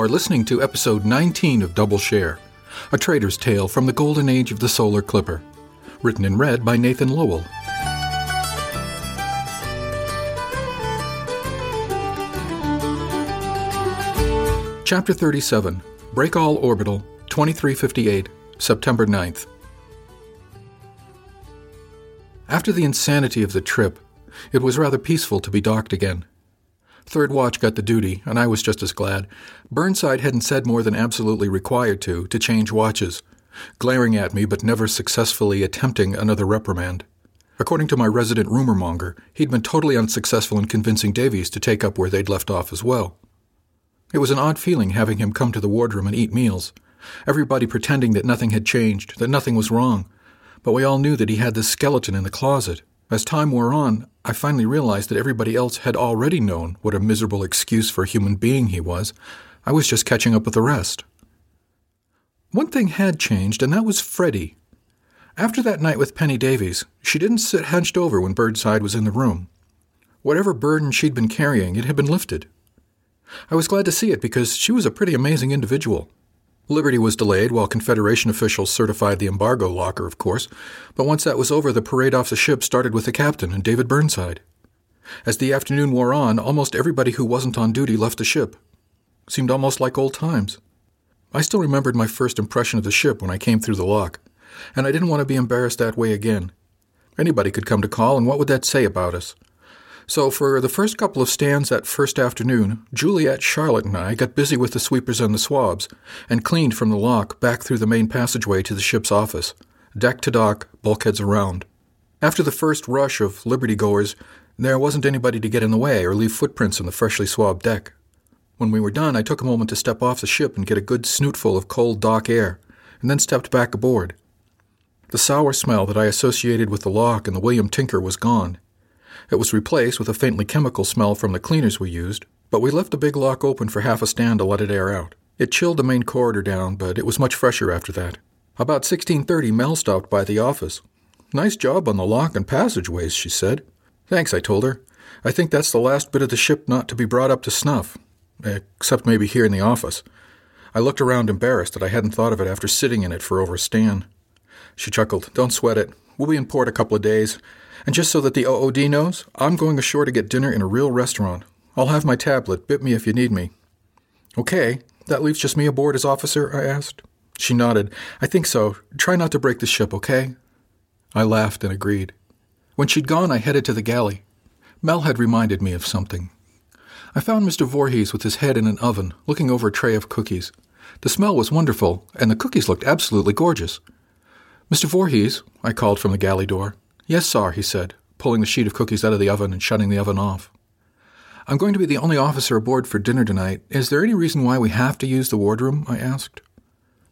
Are listening to episode 19 of Double Share, a trader's tale from the golden age of the solar clipper. Written and read by Nathan Lowell. Chapter 37 Breakall Orbital, 2358, September 9th. After the insanity of the trip, it was rather peaceful to be docked again. Third watch got the duty, and I was just as glad. Burnside hadn't said more than absolutely required to, to change watches, glaring at me but never successfully attempting another reprimand. According to my resident rumor monger, he'd been totally unsuccessful in convincing Davies to take up where they'd left off as well. It was an odd feeling having him come to the wardroom and eat meals, everybody pretending that nothing had changed, that nothing was wrong, but we all knew that he had this skeleton in the closet, as time wore on, I finally realized that everybody else had already known what a miserable excuse for a human being he was. I was just catching up with the rest. One thing had changed, and that was Freddie. After that night with Penny Davies, she didn't sit hunched over when Burnside was in the room. Whatever burden she'd been carrying, it had been lifted. I was glad to see it because she was a pretty amazing individual. Liberty was delayed while Confederation officials certified the embargo locker, of course, but once that was over, the parade off the ship started with the captain and David Burnside. As the afternoon wore on, almost everybody who wasn't on duty left the ship. Seemed almost like old times. I still remembered my first impression of the ship when I came through the lock, and I didn't want to be embarrassed that way again. Anybody could come to call, and what would that say about us? So, for the first couple of stands that first afternoon, Juliet, Charlotte, and I got busy with the sweepers and the swabs, and cleaned from the lock back through the main passageway to the ship's office, deck to dock, bulkheads around. After the first rush of Liberty goers, there wasn't anybody to get in the way or leave footprints on the freshly swabbed deck. When we were done, I took a moment to step off the ship and get a good snootful of cold dock air, and then stepped back aboard. The sour smell that I associated with the lock and the William Tinker was gone, it was replaced with a faintly chemical smell from the cleaners we used, but we left the big lock open for half a stand to let it air out. It chilled the main corridor down, but it was much fresher after that. About 1630, Mel stopped by the office. Nice job on the lock and passageways, she said. Thanks, I told her. I think that's the last bit of the ship not to be brought up to snuff, except maybe here in the office. I looked around embarrassed that I hadn't thought of it after sitting in it for over a stand. She chuckled. Don't sweat it. We'll be in port a couple of days, and just so that the OOD knows, I'm going ashore to get dinner in a real restaurant. I'll have my tablet. Bit me if you need me. Okay, that leaves just me aboard as officer? I asked. She nodded. I think so. Try not to break the ship, okay? I laughed and agreed. When she'd gone, I headed to the galley. Mel had reminded me of something. I found Mr. Voorhees with his head in an oven, looking over a tray of cookies. The smell was wonderful, and the cookies looked absolutely gorgeous. Mr. Voorhees, I called from the galley door. Yes, sir, he said, pulling the sheet of cookies out of the oven and shutting the oven off. I'm going to be the only officer aboard for dinner tonight. Is there any reason why we have to use the wardroom? I asked.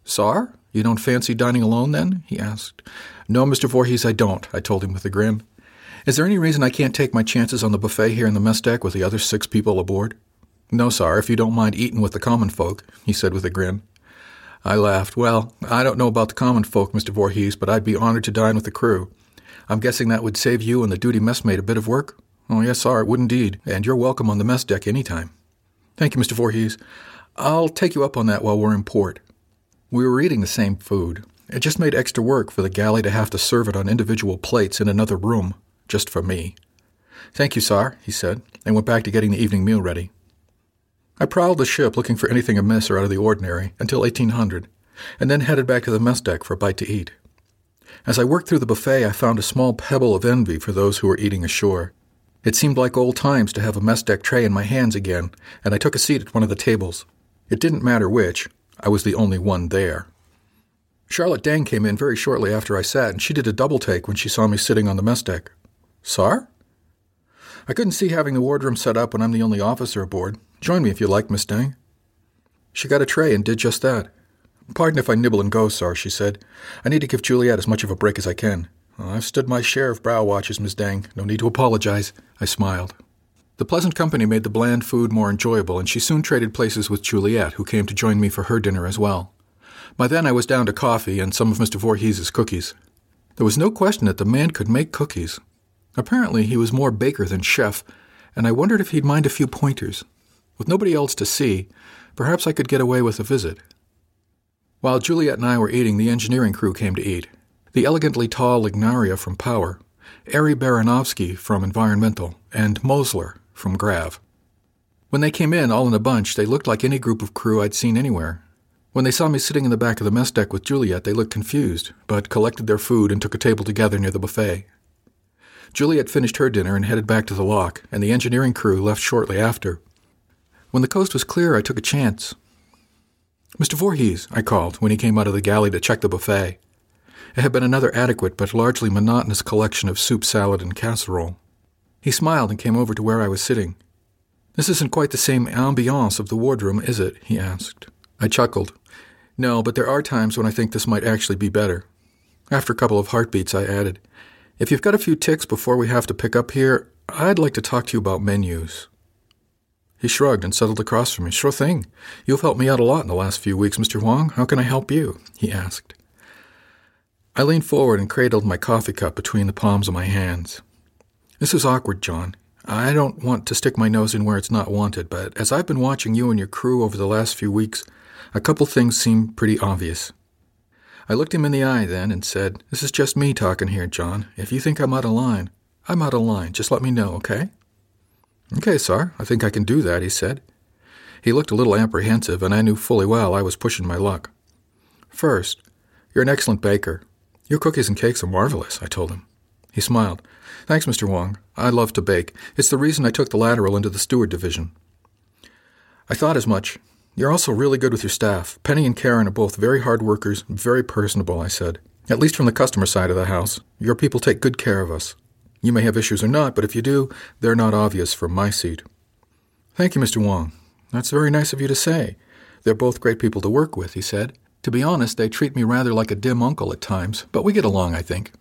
Sir, you don't fancy dining alone then? he asked. No, Mr. Voorhees, I don't, I told him with a grin. Is there any reason I can't take my chances on the buffet here in the mess deck with the other six people aboard? No, sir, if you don't mind eating with the common folk, he said with a grin. I laughed. Well, I don't know about the common folk, Mr. Voorhees, but I'd be honored to dine with the crew. I'm guessing that would save you and the duty messmate a bit of work? Oh, yes, sir, it would indeed, and you're welcome on the mess deck any time. Thank you, Mr. Voorhees. I'll take you up on that while we're in port. We were eating the same food. It just made extra work for the galley to have to serve it on individual plates in another room, just for me. Thank you, sir, he said, and went back to getting the evening meal ready. I prowled the ship looking for anything amiss or out of the ordinary until 1800, and then headed back to the mess deck for a bite to eat. As I worked through the buffet, I found a small pebble of envy for those who were eating ashore. It seemed like old times to have a mess deck tray in my hands again, and I took a seat at one of the tables. It didn't matter which, I was the only one there. Charlotte Deng came in very shortly after I sat, and she did a double take when she saw me sitting on the mess deck. Sar? I couldn't see having the wardroom set up when I'm the only officer aboard. Join me if you like, Miss Deng. She got a tray and did just that. Pardon if I nibble and go, sir, she said. I need to give Juliet as much of a break as I can. Uh, I've stood my share of brow watches, Miss Dang. No need to apologize. I smiled. The pleasant company made the bland food more enjoyable, and she soon traded places with Juliet, who came to join me for her dinner as well. By then I was down to coffee and some of Mr. Voorhees' cookies. There was no question that the man could make cookies. Apparently he was more baker than chef, and I wondered if he'd mind a few pointers. With nobody else to see, perhaps I could get away with a visit. While Juliet and I were eating, the engineering crew came to eat. The elegantly tall Lignaria from Power, Ari Baranovsky from Environmental, and Mosler from Grav. When they came in, all in a bunch, they looked like any group of crew I'd seen anywhere. When they saw me sitting in the back of the mess deck with Juliet, they looked confused, but collected their food and took a table together near the buffet. Juliet finished her dinner and headed back to the lock, and the engineering crew left shortly after. When the coast was clear, I took a chance. Mr. Voorhees, I called when he came out of the galley to check the buffet. It had been another adequate but largely monotonous collection of soup, salad, and casserole. He smiled and came over to where I was sitting. This isn't quite the same ambiance of the wardroom, is it? he asked. I chuckled. No, but there are times when I think this might actually be better. After a couple of heartbeats, I added, If you've got a few ticks before we have to pick up here, I'd like to talk to you about menus. He shrugged and settled across from me. Sure thing. You've helped me out a lot in the last few weeks, Mr. Wang. How can I help you? he asked. I leaned forward and cradled my coffee cup between the palms of my hands. This is awkward, John. I don't want to stick my nose in where it's not wanted, but as I've been watching you and your crew over the last few weeks, a couple things seem pretty obvious. I looked him in the eye then and said, This is just me talking here, John. If you think I'm out of line, I'm out of line. Just let me know, okay? Okay, sir, I think I can do that, he said. He looked a little apprehensive, and I knew fully well I was pushing my luck. First, you're an excellent baker. Your cookies and cakes are marvelous, I told him. He smiled. Thanks, Mr. Wang. I love to bake. It's the reason I took the lateral into the steward division. I thought as much. You're also really good with your staff. Penny and Karen are both very hard workers, very personable, I said. At least from the customer side of the house. Your people take good care of us. You may have issues or not, but if you do, they're not obvious from my seat. Thank you, Mr. Wang. That's very nice of you to say. They're both great people to work with, he said. To be honest, they treat me rather like a dim uncle at times, but we get along, I think.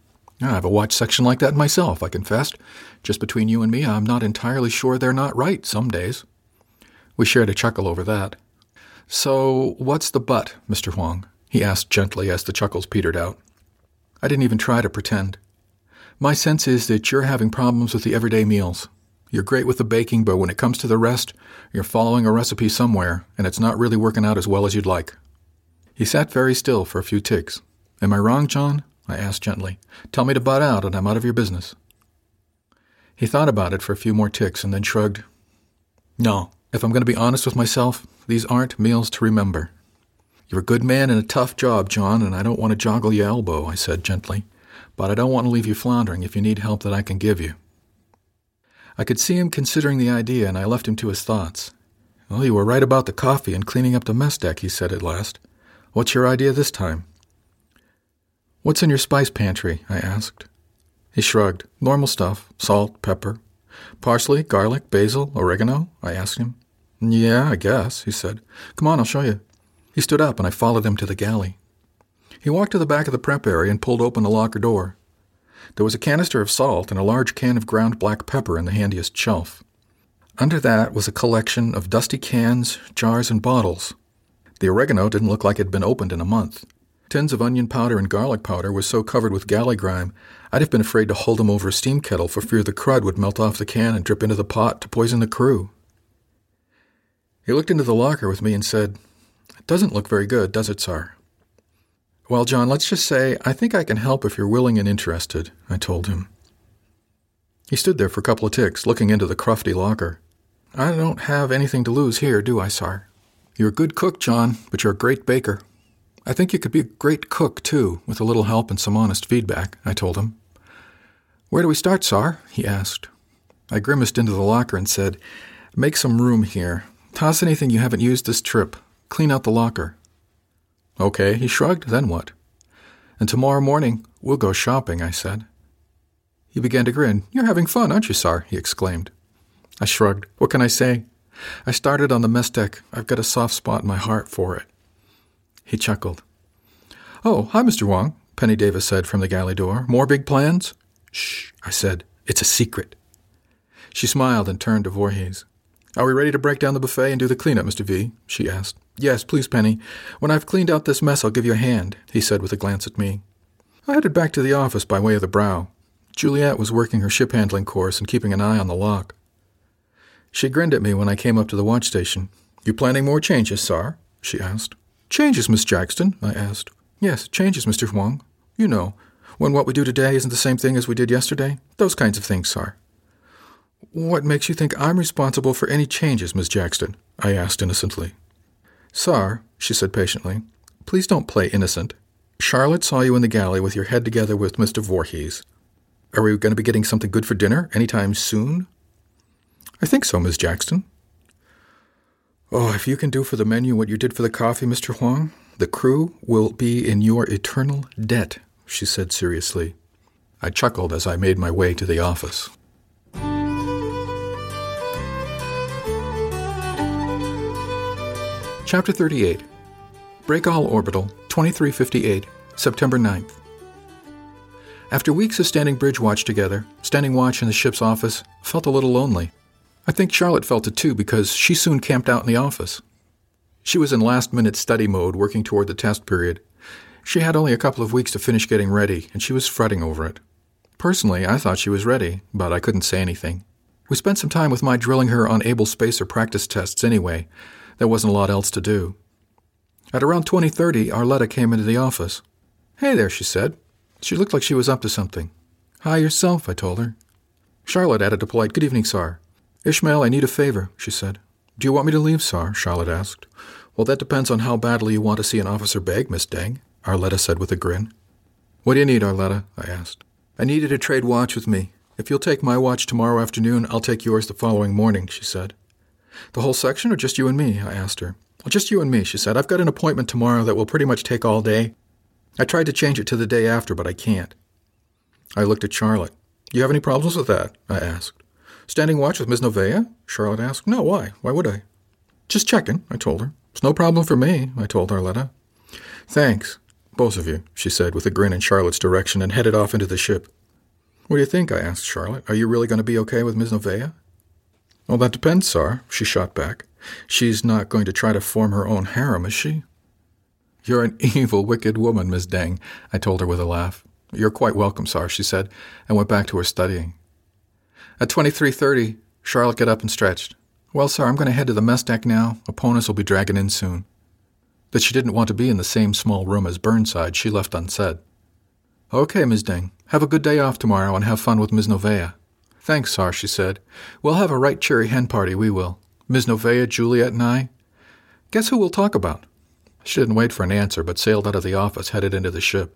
I have a watch section like that myself, I confessed. Just between you and me, I'm not entirely sure they're not right some days. We shared a chuckle over that. So, what's the but, Mr. Wang? he asked gently as the chuckles petered out. I didn't even try to pretend. My sense is that you're having problems with the everyday meals. You're great with the baking, but when it comes to the rest, you're following a recipe somewhere, and it's not really working out as well as you'd like. He sat very still for a few ticks. Am I wrong, John? I asked gently. Tell me to butt out, and I'm out of your business. He thought about it for a few more ticks and then shrugged. No, if I'm going to be honest with myself, these aren't meals to remember. You're a good man in a tough job, John, and I don't want to joggle your elbow, I said gently but I don't want to leave you floundering if you need help that I can give you. I could see him considering the idea, and I left him to his thoughts. Well, you were right about the coffee and cleaning up the mess deck, he said at last. What's your idea this time? What's in your spice pantry? I asked. He shrugged. Normal stuff salt, pepper. Parsley, garlic, basil, oregano? I asked him. Yeah, I guess, he said. Come on, I'll show you. He stood up, and I followed him to the galley. He walked to the back of the prep area and pulled open the locker door. There was a canister of salt and a large can of ground black pepper in the handiest shelf. Under that was a collection of dusty cans, jars, and bottles. The oregano didn't look like it had been opened in a month. Tins of onion powder and garlic powder were so covered with galley grime, I'd have been afraid to hold them over a steam kettle for fear the crud would melt off the can and drip into the pot to poison the crew. He looked into the locker with me and said, It doesn't look very good, does it, sir? Well, John, let's just say I think I can help if you're willing and interested, I told him. He stood there for a couple of ticks, looking into the crufty locker. I don't have anything to lose here, do I, Sar? You're a good cook, John, but you're a great baker. I think you could be a great cook, too, with a little help and some honest feedback, I told him. Where do we start, Sar? he asked. I grimaced into the locker and said, Make some room here. Toss anything you haven't used this trip. Clean out the locker. Okay, he shrugged. Then what? And tomorrow morning, we'll go shopping, I said. He began to grin. You're having fun, aren't you, Sar? he exclaimed. I shrugged. What can I say? I started on the mess deck. I've got a soft spot in my heart for it. He chuckled. Oh, hi, Mr. Wang, Penny Davies said from the galley door. More big plans? Shh, I said. It's a secret. She smiled and turned to Voorhees. Are we ready to break down the buffet and do the cleanup, Mr. V? she asked. Yes, please, Penny. When I've cleaned out this mess, I'll give you a hand, he said with a glance at me. I headed back to the office by way of the brow. Juliet was working her ship handling course and keeping an eye on the lock. She grinned at me when I came up to the watch station. You planning more changes, Sar? she asked. Changes, Miss Jackson? I asked. Yes, changes, Mr. Wang. You know, when what we do today isn't the same thing as we did yesterday. Those kinds of things, Sar. What makes you think I'm responsible for any changes, Miss Jackson? I asked innocently. Sar, she said patiently, please don't play innocent. Charlotte saw you in the galley with your head together with Mr. Voorhees. Are we going to be getting something good for dinner any time soon? I think so, Miss Jackson. Oh, if you can do for the menu what you did for the coffee, Mr. Wang, the crew will be in your eternal debt, she said seriously. I chuckled as I made my way to the office. Chapter 38 Breakall Orbital, 2358, September 9th. After weeks of standing bridge watch together, standing watch in the ship's office felt a little lonely. I think Charlotte felt it too because she soon camped out in the office. She was in last minute study mode working toward the test period. She had only a couple of weeks to finish getting ready, and she was fretting over it. Personally, I thought she was ready, but I couldn't say anything. We spent some time with my drilling her on able spacer practice tests anyway. There wasn't a lot else to do. At around 2030, Arletta came into the office. Hey there, she said. She looked like she was up to something. Hi yourself, I told her. Charlotte added a polite good evening, Sar. Ishmael, I need a favor, she said. Do you want me to leave, Sar? Charlotte asked. Well, that depends on how badly you want to see an officer beg, Miss Deng, Arletta said with a grin. What do you need, Arletta? I asked. I need to trade watch with me. If you'll take my watch tomorrow afternoon, I'll take yours the following morning, she said. The whole section or just you and me? I asked her. Well, just you and me, she said. I've got an appointment tomorrow that will pretty much take all day, I tried to change it to the day after, but I can't. I looked at Charlotte. You have any problems with that? I asked. Standing watch with Miss Novea? Charlotte asked. No, why? Why would I? Just checking, I told her. It's no problem for me, I told Arletta. Thanks, both of you, she said with a grin in Charlotte's direction and headed off into the ship. What do you think? I asked Charlotte. Are you really going to be okay with Miss Novea? Well, that depends, Sar, she shot back. She's not going to try to form her own harem, is she? You're an evil, wicked woman, Miss Deng, I told her with a laugh. You're quite welcome, Sar, she said, and went back to her studying. At 23.30, Charlotte got up and stretched. Well, sir, I'm going to head to the mess deck now. Opponents will be dragging in soon. That she didn't want to be in the same small room as Burnside, she left unsaid. Okay, Miss Deng. Have a good day off tomorrow and have fun with Miss Novea. Thanks, Sar, she said. We'll have a right cheery hen party, we will. Miss Novea, Juliet, and I. Guess who we'll talk about? She didn't wait for an answer, but sailed out of the office, headed into the ship.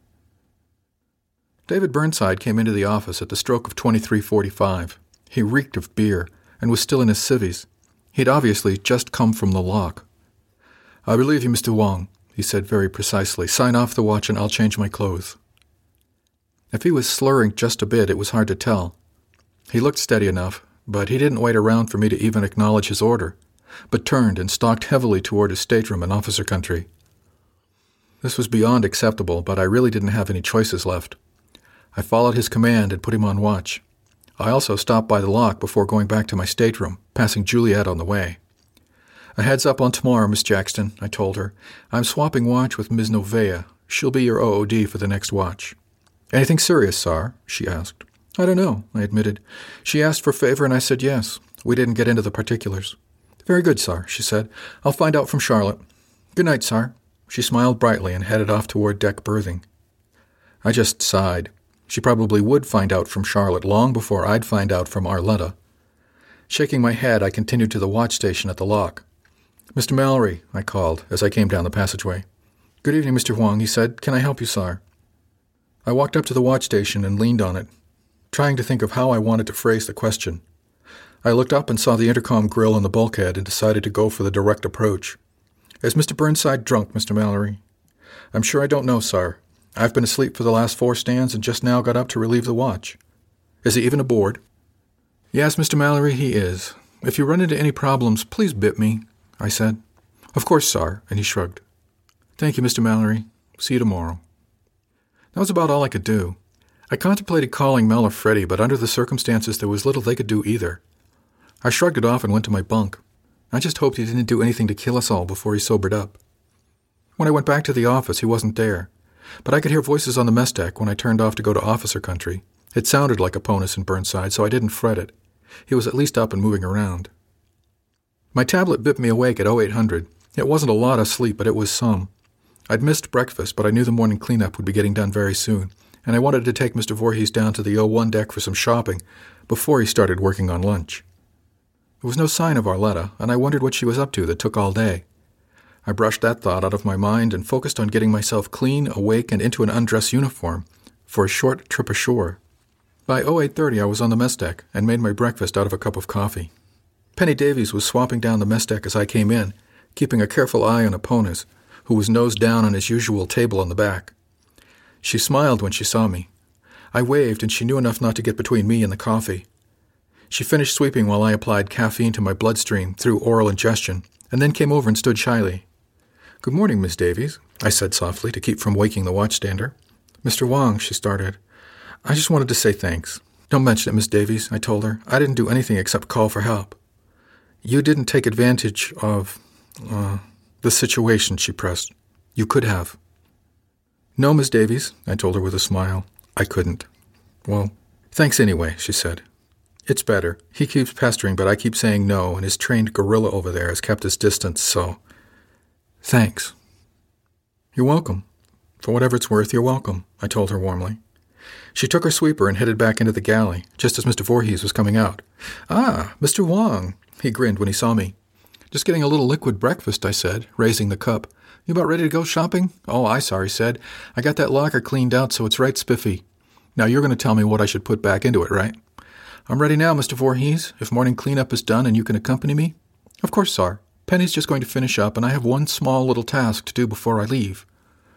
David Burnside came into the office at the stroke of 2345. He reeked of beer and was still in his civvies. He'd obviously just come from the lock. I believe you, Mr. Wang, he said very precisely. Sign off the watch and I'll change my clothes. If he was slurring just a bit, it was hard to tell. He looked steady enough, but he didn't wait around for me to even acknowledge his order, but turned and stalked heavily toward his stateroom in officer country. This was beyond acceptable, but I really didn't have any choices left. I followed his command and put him on watch. I also stopped by the lock before going back to my stateroom, passing Juliet on the way. A heads up on tomorrow, Miss Jackson, I told her. I'm swapping watch with Ms. Novea. She'll be your OOD for the next watch. Anything serious, Sar? she asked. I don't know, I admitted. She asked for favor and I said yes. We didn't get into the particulars. Very good, Sar, she said. I'll find out from Charlotte. Good night, Sar. She smiled brightly and headed off toward deck berthing. I just sighed. She probably would find out from Charlotte long before I'd find out from Arletta. Shaking my head, I continued to the watch station at the lock. Mr. Mallory, I called as I came down the passageway. Good evening, Mr. Wang, he said. Can I help you, sir? I walked up to the watch station and leaned on it, trying to think of how I wanted to phrase the question. I looked up and saw the intercom grill in the bulkhead and decided to go for the direct approach. Is Mr. Burnside drunk, Mr. Mallory? I'm sure I don't know, sir. I've been asleep for the last four stands and just now got up to relieve the watch. Is he even aboard? Yes, Mr. Mallory, he is. If you run into any problems, please bit me, I said. Of course, sir, and he shrugged. Thank you, Mr. Mallory. See you tomorrow. That was about all I could do. I contemplated calling Mel or Freddie, but under the circumstances there was little they could do either. I shrugged it off and went to my bunk. I just hoped he didn't do anything to kill us all before he sobered up. When I went back to the office, he wasn't there, but I could hear voices on the mess deck when I turned off to go to officer country. It sounded like a Aponis and Burnside, so I didn't fret it. He was at least up and moving around. My tablet bit me awake at 0800. It wasn't a lot of sleep, but it was some. I'd missed breakfast, but I knew the morning cleanup would be getting done very soon, and I wanted to take Mr. Voorhees down to the O1 deck for some shopping before he started working on lunch. There was no sign of Arletta, and I wondered what she was up to that took all day. I brushed that thought out of my mind and focused on getting myself clean, awake, and into an undress uniform for a short trip ashore. By 0830 I was on the mess deck and made my breakfast out of a cup of coffee. Penny Davies was swapping down the mess deck as I came in, keeping a careful eye on Aponis, who was nose down on his usual table on the back. She smiled when she saw me. I waved, and she knew enough not to get between me and the coffee. She finished sweeping while I applied caffeine to my bloodstream through oral ingestion, and then came over and stood shyly. Good morning, Miss Davies, I said softly to keep from waking the watchstander. Mr. Wang, she started. I just wanted to say thanks. Don't mention it, Miss Davies, I told her. I didn't do anything except call for help. You didn't take advantage of, uh, the situation, she pressed. You could have. No, Miss Davies, I told her with a smile. I couldn't. Well, thanks anyway, she said. It's better. He keeps pestering, but I keep saying no, and his trained gorilla over there has kept his distance, so. Thanks. You're welcome. For whatever it's worth, you're welcome, I told her warmly. She took her sweeper and headed back into the galley, just as Mr. Voorhees was coming out. Ah, Mr. Wang! he grinned when he saw me. Just getting a little liquid breakfast, I said, raising the cup. You about ready to go shopping? Oh, I sorry, said. I got that locker cleaned out, so it's right spiffy. Now you're going to tell me what I should put back into it, right? I'm ready now, Mr. Voorhees, if morning cleanup is done and you can accompany me. Of course, sir. Penny's just going to finish up, and I have one small little task to do before I leave.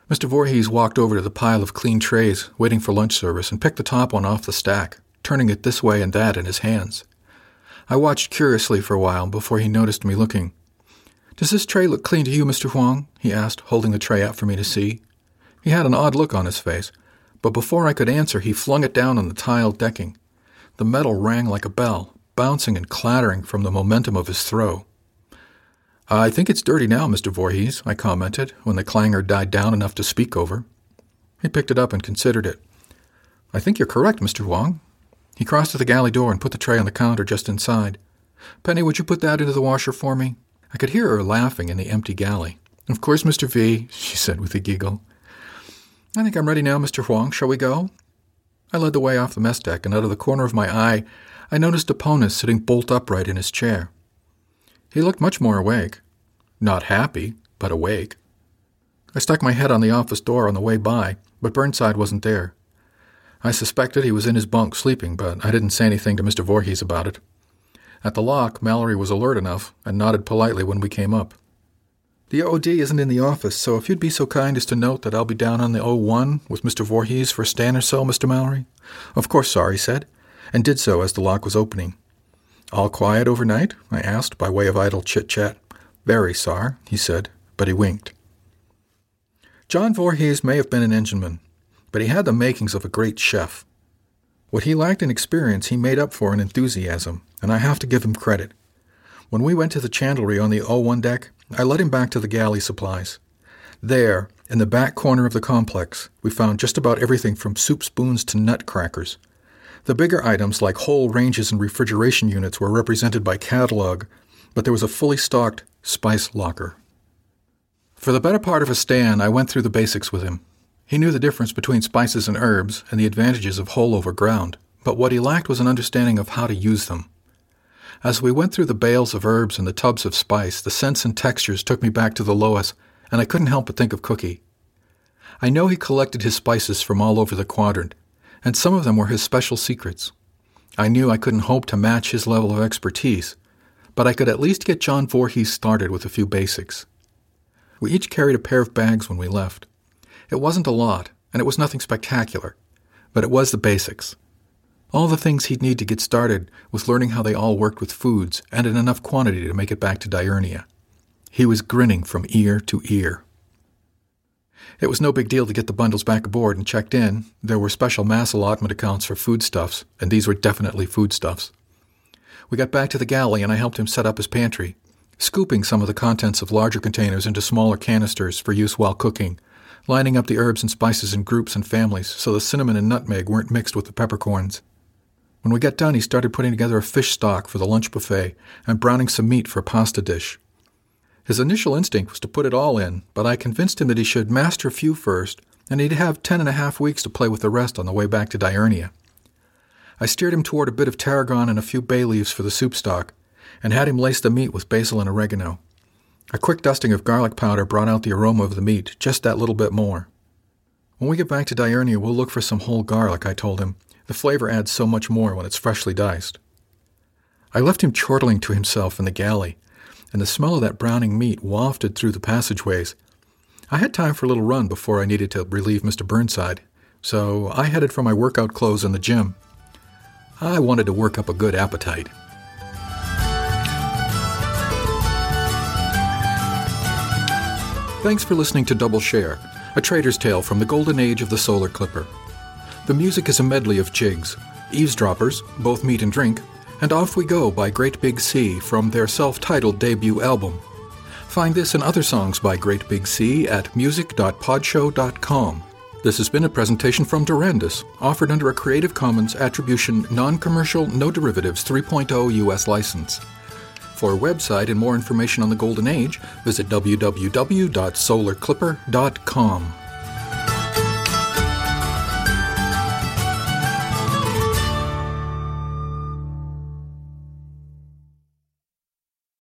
Mr. Voorhees walked over to the pile of clean trays waiting for lunch service and picked the top one off the stack, turning it this way and that in his hands. I watched curiously for a while before he noticed me looking. Does this tray look clean to you, Mr. Wang? he asked, holding the tray out for me to see. He had an odd look on his face, but before I could answer, he flung it down on the tiled decking. The metal rang like a bell, bouncing and clattering from the momentum of his throw. I think it's dirty now, Mr. Voorhees, I commented, when the clangor died down enough to speak over. He picked it up and considered it. I think you're correct, Mr. Wang. He crossed to the galley door and put the tray on the counter just inside. Penny, would you put that into the washer for me? I could hear her laughing in the empty galley. Of course, Mr. V, she said with a giggle. I think I'm ready now, Mr. Wang. Shall we go? I led the way off the mess deck, and out of the corner of my eye, I noticed Aponis sitting bolt upright in his chair. He looked much more awake. Not happy, but awake. I stuck my head on the office door on the way by, but Burnside wasn't there. I suspected he was in his bunk sleeping, but I didn't say anything to Mr. Voorhees about it. At the lock, Mallory was alert enough and nodded politely when we came up. The OD isn't in the office, so if you'd be so kind as to note that I'll be down on the O1 with Mr. Voorhees for a stand or so, Mr. Mallory. Of course, sir, he said, and did so as the lock was opening. All quiet overnight? I asked, by way of idle chit chat. Very, sir, he said, but he winked. John Voorhees may have been an engineman, but he had the makings of a great chef. What he lacked in experience, he made up for in enthusiasm, and I have to give him credit. When we went to the chandlery on the O1 deck, I led him back to the galley supplies. There, in the back corner of the complex, we found just about everything from soup spoons to nut crackers. The bigger items, like whole ranges and refrigeration units, were represented by catalog, but there was a fully stocked spice locker. For the better part of a stand, I went through the basics with him. He knew the difference between spices and herbs and the advantages of whole over ground, but what he lacked was an understanding of how to use them. As we went through the bales of herbs and the tubs of spice, the scents and textures took me back to the Lois, and I couldn't help but think of Cookie. I know he collected his spices from all over the quadrant, and some of them were his special secrets. I knew I couldn't hope to match his level of expertise, but I could at least get John Voorhees started with a few basics. We each carried a pair of bags when we left. It wasn't a lot, and it was nothing spectacular, but it was the basics. All the things he'd need to get started was learning how they all worked with foods and in enough quantity to make it back to Diurnia. He was grinning from ear to ear. It was no big deal to get the bundles back aboard and checked in. There were special mass allotment accounts for foodstuffs, and these were definitely foodstuffs. We got back to the galley and I helped him set up his pantry, scooping some of the contents of larger containers into smaller canisters for use while cooking, lining up the herbs and spices in groups and families so the cinnamon and nutmeg weren't mixed with the peppercorns. When we got done, he started putting together a fish stock for the lunch buffet and browning some meat for a pasta dish. His initial instinct was to put it all in, but I convinced him that he should master a few first, and he'd have ten and a half weeks to play with the rest on the way back to Diurnia. I steered him toward a bit of tarragon and a few bay leaves for the soup stock, and had him lace the meat with basil and oregano. A quick dusting of garlic powder brought out the aroma of the meat, just that little bit more. When we get back to Diurnia, we'll look for some whole garlic, I told him. The flavor adds so much more when it's freshly diced. I left him chortling to himself in the galley, and the smell of that browning meat wafted through the passageways. I had time for a little run before I needed to relieve Mr. Burnside, so I headed for my workout clothes in the gym. I wanted to work up a good appetite. Thanks for listening to Double Share, a trader's tale from the golden age of the solar clipper. The music is a medley of jigs, eavesdroppers, both meat and drink, and Off We Go by Great Big Sea from their self titled debut album. Find this and other songs by Great Big Sea at music.podshow.com. This has been a presentation from Durandus, offered under a Creative Commons Attribution Non Commercial No Derivatives 3.0 US license. For a website and more information on the Golden Age, visit www.solarclipper.com.